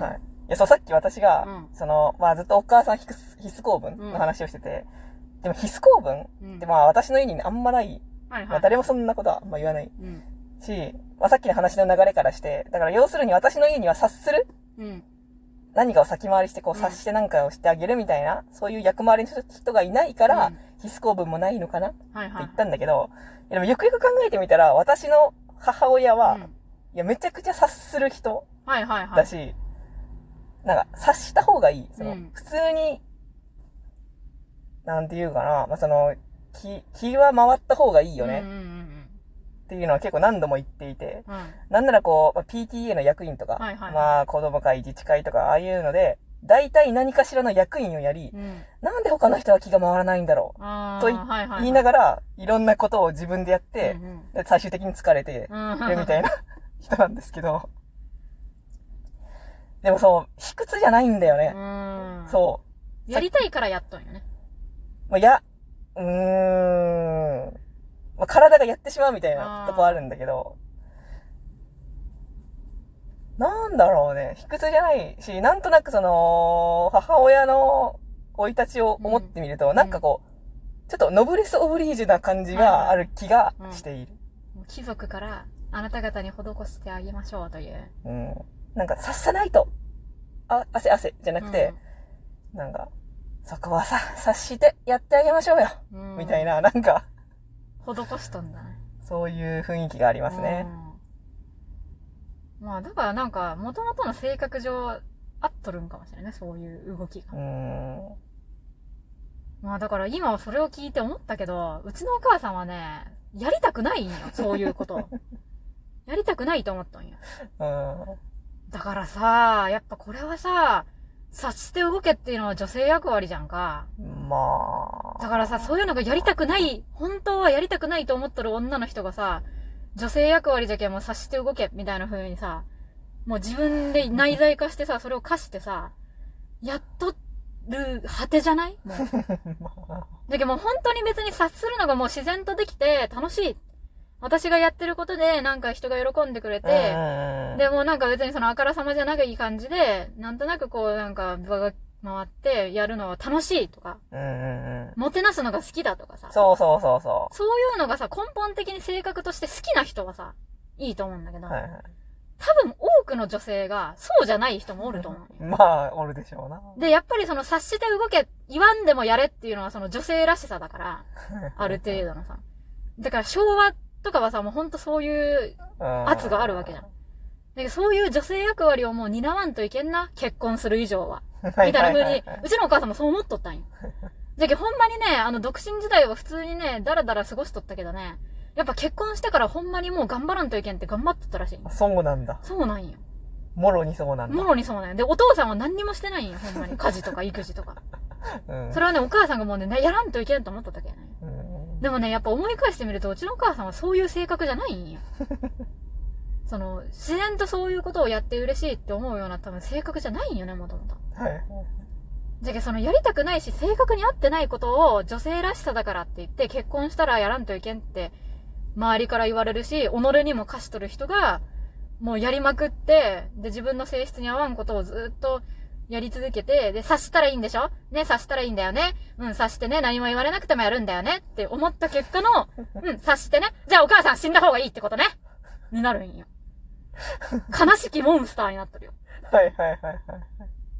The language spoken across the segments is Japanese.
はいはい。いや、そう、さっき私が、うんその、まあずっとお母さん必須必須公文の話をしてて、でも必須公文うんってまあ私の家にあんまない、はいはい。まあ誰もそんなことはあんま言わないうん。し、まあさっきの話の流れからして、だから要するに私の家には察するうん。何かを先回りしてこううん察して何かをしてあげるみたいな、そういう役回りの人がいないから、うん必須公文もないのかなってはいはい。言ったんだけど、でもよくよく考えてみたら、私の母親は、うんいや、めちゃくちゃ察する人はいはいはい。なんか、察した方がいい。その、うん。普通に、なんていうかな、まあ、その、気、気は回った方がいいよね。うんうんうんっていうのは結構何度も言っていて、うん。うん。なんならこう、まあ PTA の役員とか、はいはいまあ、子供会、自治会とか、ああいうので、大体何かしらの役員をやり、うん。なんで他の人は気が回らないんだろう。といはいはいはい。言いながら、いろんなことを自分でやってう、んで最終的に疲れてうんうん。るみたいな人なんですけど、でもそう、卑屈じゃないんだよね。うん。そう。やりたいからやっとんよね。まあ、や、うーん。まあ、体がやってしまうみたいなとこあるんだけど、なんだろうね。卑屈じゃないし、なんとなくその、母親の生い立ちを思ってみると、んなんかこう、ちょっとノブレス・オブリージュな感じがある気がしている。もう貴族からあなた方に施してあげましょうという。うん。なんか、さっさないと、あ、汗汗じゃなくて、なんか、そこはさ、察してやってあげましょうよ。うん、みたいな、なんか、施しとんだね。そういう雰囲気がありますね。うん。まあ、だからなんか、元々の性格上、合っとるんかもしれないね、そういう動きが。うーん。まあだから今はそれを聞いて思ったけど、うちのお母さんはね、やりたくないんよ、そういうこと。やりたくないと思ったんよ。うん。だからさ、やっぱこれはさ、察して動けっていうのは女性役割じゃんか。まあ。だからさ、そういうのがやりたくない、本当はやりたくないと思っとる女の人がさ、女性役割じゃけんもう察して動け、みたいな風にさ、もう自分で内在化してさ、それを課してさ、やっとる果てじゃない？もう。だけどもう本当に別に察するのがもう自然とできて楽しい。私がやってることでなんか人が喜んでくれて、うんでもなんか別にそのあからさまじゃない感じで、なんとなくこうなんか場が回ってやるのは楽しいとか。もてなすのが好きだとかさ。そうそうそうそそういうのがさ、根本的に性格として好きな人はさ、いいと思うんだけど、う。はいはい。多分多くの女性がそうじゃない人もおると思うよ。まあ、おるでしょうな。で、やっぱりその察して動け、言わんでもやれっていうのはその女性らしさだから、ある程度のさ。だから昭和とかはさ、もうほんとそういううん圧があるわけじゃん。だけどそういう女性役割をもう担わんといけんな、結婚する以上は。みたいな風に、うちのお母さんもそう思っとったんよ。だけどほんまにね、あの、独身時代は普通にね、だらだら過ごしとったけどね、やっぱ結婚してからほんまにもう頑張らんといけんって頑張っとったらしい。そうなんだ。そうなんよ。もろにそうなんだ。もろにそうなんよ。で、お父さんは何にもしてないんよ、ほんまに。家事とか育児とか。うん。それはね、お母さんがもうね、やらんといけんと思っとったけどね。うんでもね、やっぱ思い返してみると、うちのお母さんはそういう性格じゃないんよ。その、自然とそういうことをやって嬉しいって思うような多分性格じゃないんよね、もともと。はい。じゃけそのやりたくないし、性格に合ってないことを女性らしさだからって言って結婚したらやらんといけんって、周りから言われるし、己にも課しとる人が、もうやりまくって、で、自分の性質に合わんことをずっとやり続けて、で、察したらいいんでしょ？ね、察したらいいんだよね。うん、察してね、何も言われなくてもやるんだよねって思った結果の、うん、察してね。じゃあお母さん死んだ方がいいってことね。になるんよ。悲しきモンスターになってるよ。はいはいはいはい。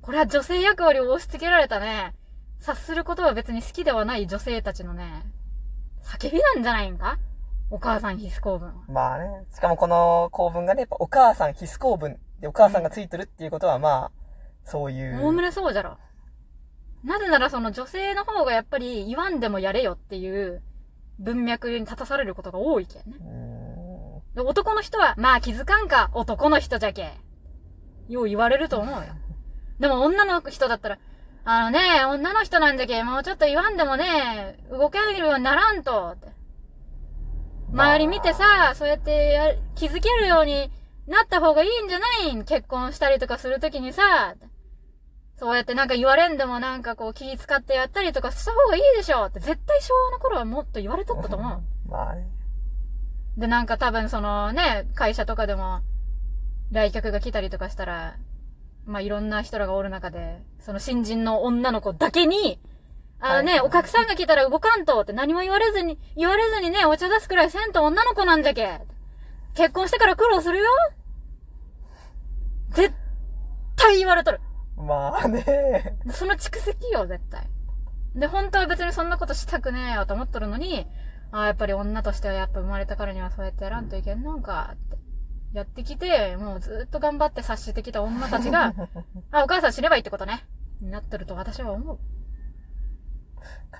これは女性役割を押し付けられたね、察することは別に好きではない女性たちのね、叫びなんじゃないんか？お母さん必須公文は。まあね。しかもこの構文がね、やっぱお母さん必須構文でお母さんがついてるっていうことはまあ、そういう。おおむねそうじゃろ。なぜならその女性の方がやっぱり言わんでもやれよっていう文脈に立たされることが多いけんね。で男の人は、まあ気づかんか、男の人じゃけ。よう言われると思うよ。でも女の人だったら、あのね、女の人なんじゃけ、もうちょっと言わんでもね、動けるようにならんと、って。周り見てさ、そうやってや気づけるようになった方がいいんじゃないん？結婚したりとかするときにさ、そうやってなんか言われんでもなんかこう気使ってやったりとかした方がいいでしょって絶対昭和の頃はもっと言われとったと思う。まあね。で、なんか多分そのね、会社とかでも、来客が来たりとかしたら、まあ、いろんな人らがおる中で、その新人の女の子だけに、あのね、はいお客さんが来たら動かんとって何も言われずに、言われずにね、お茶出すくらいせんと女の子なんじゃけ。結婚してから苦労するよ絶対言われとる。まあね。その蓄積よ、絶対。で、本当は別にそんなことしたくねえよと思っとるのに、ああ、やっぱり女としてはやっぱ生まれたからにはそうやってやらんといけんのかって。やってきて、もうずっと頑張って察してきた女たちが、あ、お母さん死ねばいいってことね。になってると私は思う。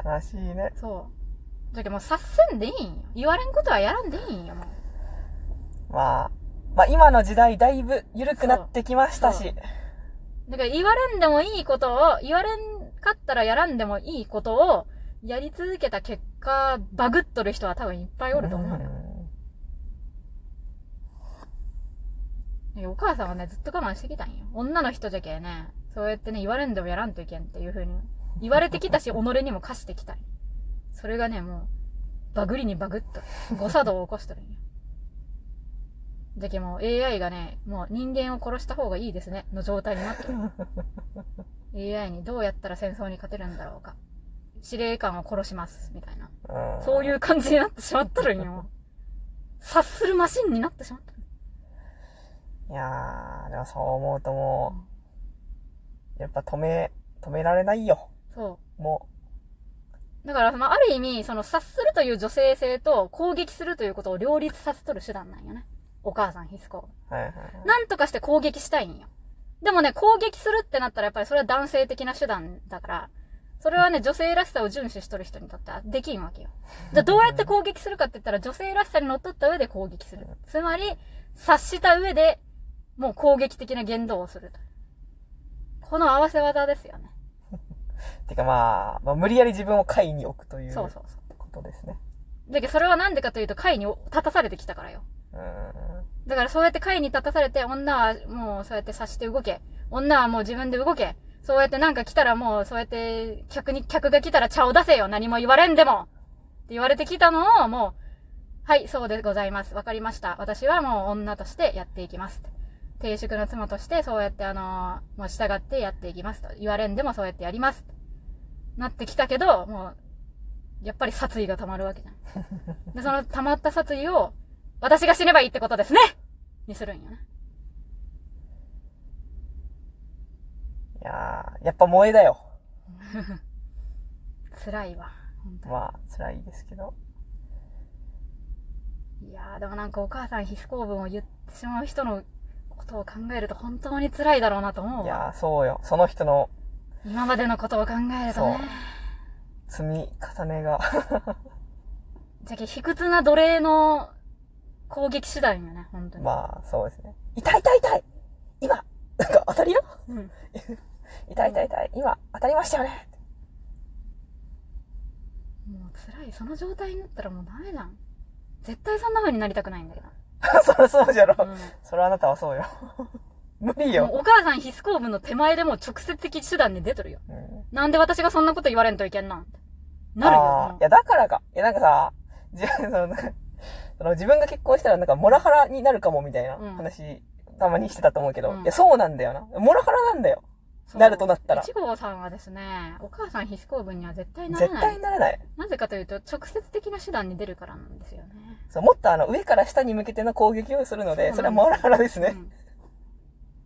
悲しいね。そう。じゃけもう察せんでいいんよ。言われんことはやらんでいいんよ、もう。まあ、まあ今の時代だいぶ緩くなってきましたし。だから言われんでもいいことを、言われんかったらやらんでもいいことを、やり続けた結果、バグっとる人は多分いっぱいおると思うよ。お母さんはね、ずっと我慢してきたんよ。女の人じゃけね、そうやってね、言われんでもやらんといけんっていう風に、言われてきたし、己にも課してきたそれがね、もう、バグりにバグっとる。誤作動を起こしとるんよ。じゃけもう AI がね、もう人間を殺した方がいいですね、の状態になってる。AI にどうやったら戦争に勝てるんだろうか。司令官を殺します、みたいな。うんそういう感じになってしまっとるんよ。察するマシンになってしまっとる。いやー、でもそう思うともう、やっぱ止め、止められないよ。そもう。だから、まあ、ある意味、その、察するという女性性と攻撃するということを両立させとる手段なんよね。お母さん必須校。う。はいはい。なんとかして攻撃したいんよ。でもね、攻撃するってなったらやっぱりそれは男性的な手段だから、それはね、女性らしさを遵守しとる人にとっては できんわけよ。じゃあどうやって攻撃するかって言ったら女性らしさにのっとった上で攻撃する。つまり、察した上で、もう攻撃的な言動をすると。この合わせ技ですよね。てかまあ、まあ、無理やり自分を下位に置くというそうそうそう。ことですね。だけどそれはなんでかというと、会に立たされてきたからよ。うーん。だからそうやって会に立たされて、女はもうそうやって察して動け。女はもう自分で動け。そうやってなんか来たらもうそうやって客に、客が来たら茶を出せよ。何も言われんでも。って言われてきたのをもう、はい、そうでございます。わかりました。私はもう女としてやっていきます。定宿の妻としてそうやってあのーもう従ってやっていきますと。言われんでもそうやってやります。なってきたけど、もう、やっぱり殺意が溜まるわけじゃん。で、その溜まった殺意を、私が死ねばいいってことですねにするんよね。いやー、やっぱ萌えだよ。辛いわ。まあ、辛いですけど。いやー、でもなんかお母さん必須公文を言ってしまう人のことを考えると本当に辛いだろうなと思うわ。いやー、そうよ。その人の今までのことを考えるとね。積み重ねが。じゃけ、卑屈な奴隷の攻撃手段よね、本当に。まあ、そうですね。痛い痛い痛い今なんか当たりようん。痛い痛い痛い今当たりましたよねもう辛い。その状態になったらもうダメじゃん。絶対そんな風になりたくないんだけど。そりゃそうじゃろ。うん。それはあなたはそうよ。無理よ。お母さん必須公文の手前でもう直接的手段に出とるよ。うんなんで私がそんなこと言われんといけんなんなるよ。いや、だからか。いや、なんかさ、じそのその自分が結婚したらなんかモラハラになるかもみたいなうん話、たまにしてたと思うけど、うんいや、そうなんだよな。モラハラなんだよ。なるとなったら一号さんはですね、お母さん必須公文には絶対なら絶ない。対ならない。なぜかというと、直接的な手段に出るからなんですよね。そう、もっとあの、上から下に向けての攻撃をするので、そそうれはモラハラですね。うん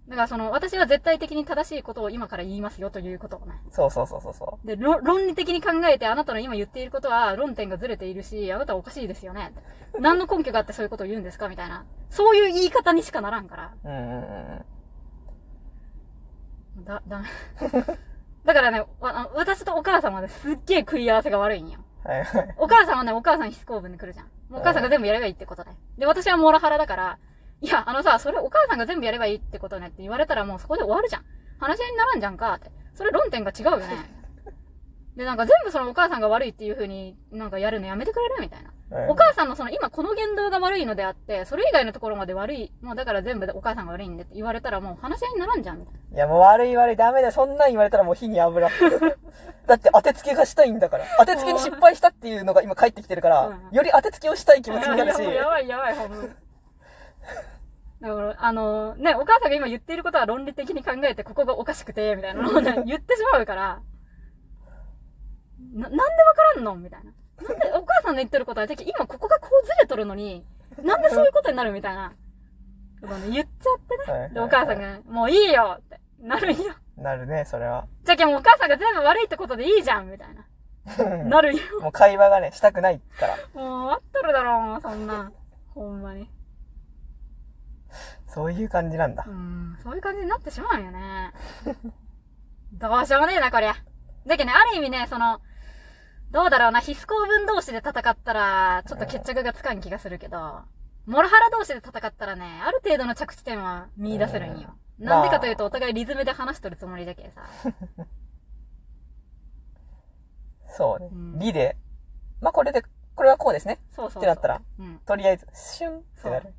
だからその、私は絶対的に正しいことを今から言いますよということをね。そうそうそうそうそで、論論理的に考えて、あなたの今言っていることは論点がずれているし、あなたはおかしいですよね。何の根拠があってそういうことを言うんですか？みたいな。そういう言い方にしかならんから。う。うんうんうん。だ、だめ。だからね、わあ私とお母さんはね、すっげえ食い合わせが悪いんよ。はいはい。お母さんはね、お母さん必須公文で来るじゃん。お母さんが全部やればいいってことで。で、私はモラハラだから、いや、あのさ、それお母さんが全部やればいいってことねって言われたらもうそこで終わるじゃん。話し合いにならんじゃんかって。それ論点が違うよね。で、なんか全部そのお母さんが悪いっていう風になんかやるのやめてくれるみたいな。お母さんのその今この言動が悪いのであって、それ以外のところまで悪い、もうだから全部でお母さんが悪いんでって言われたらもう話し合いにならんじゃんみたいな。いや、もう悪い悪い、ダメだよ。そんなん言われたらもう火に油。だって当てつけがしたいんだから。当てつけに失敗したっていうのが今返ってきてるから、うんより当てつけをしたい気持ちになるし。やばいやばいやばい、ほんだから、あの、ね、お母さんが今言っていることは論理的に考えて、ここがおかしくて、みたいなのをね、言ってしまうから、な、なんでわからんのみたいな。なんで、お母さんの言ってることは、今ここがこうずれとるのに、なんでそういうことになるみたいな。言っちゃってね。で、お母さんが、もういいよって、なるんよ。なるね、それは。じゃけんもうお母さんが全部悪いってことでいいじゃんみたいな。なるよ。もう会話がね、したくないから。もう、あっとるだろう、そんなん。ほんまに。そういう感じなんだう。ん、そういう感じになってしまうんよね。どうしようもねえな、こりゃ。だけどね、ある意味ね、その、どうだろうな、必須公文同士で戦ったら、ちょっと決着がつかん気がするけど、モラハラ同士で戦ったらね、ある程度の着地点は見出せるんよ。うんなんでかというと、お互いリズムで話しとるつもりだけどさ。そうねうん。理で、まあ、これで、これはこうですね。そうそうそう。ってなったら、うん。とりあえず、シュンってなる。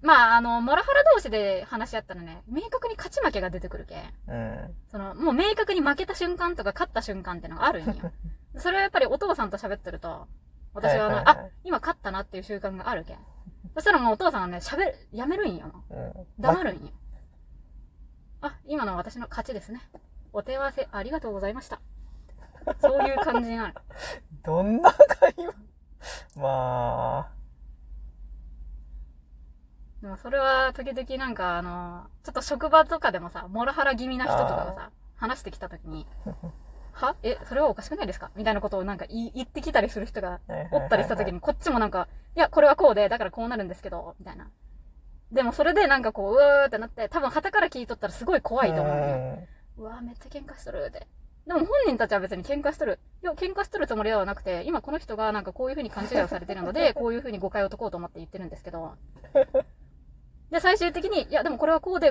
まあ、あの、モラハラ同士で話し合ったらね、明確に勝ち負けが出てくるけん。うん。その、もう明確に負けた瞬間とか勝った瞬間ってのがあるんよ。それはやっぱりお父さんと喋ってると、私はあの、はいはいはいあ、今勝ったなっていう習慣があるけん。そしたらもうお父さんがね、喋る、やめるんよ。うん。黙るんよ。あ、今の私の勝ちですね。お手合わせありがとうございました。そういう感じになる。どんな会話？までもそれは時々なんかあの、ちょっと職場とかでもさ、モラハラ気味な人とかがさ、話してきた時に、は？え、それはおかしくないですか？みたいなことをなんか言い言ってきたりする人があ。おったりした時に、こっちもなんか、いや、これはこうで、だからこうなるんですけど、みたいな。でもそれでなんかこう、うわーってなって、多分旗から聞いとったらすごい怖いと思う。うわーめっちゃ喧嘩しとるって。でも本人たちは別に喧嘩しとる。いや、喧嘩しとるつもりではなくて、今この人がなんかこういう風に勘違いをされてるので、こういう風に誤解を解こうと思って言ってるんですけど。で、最終的に、いや、でもこれはこうで、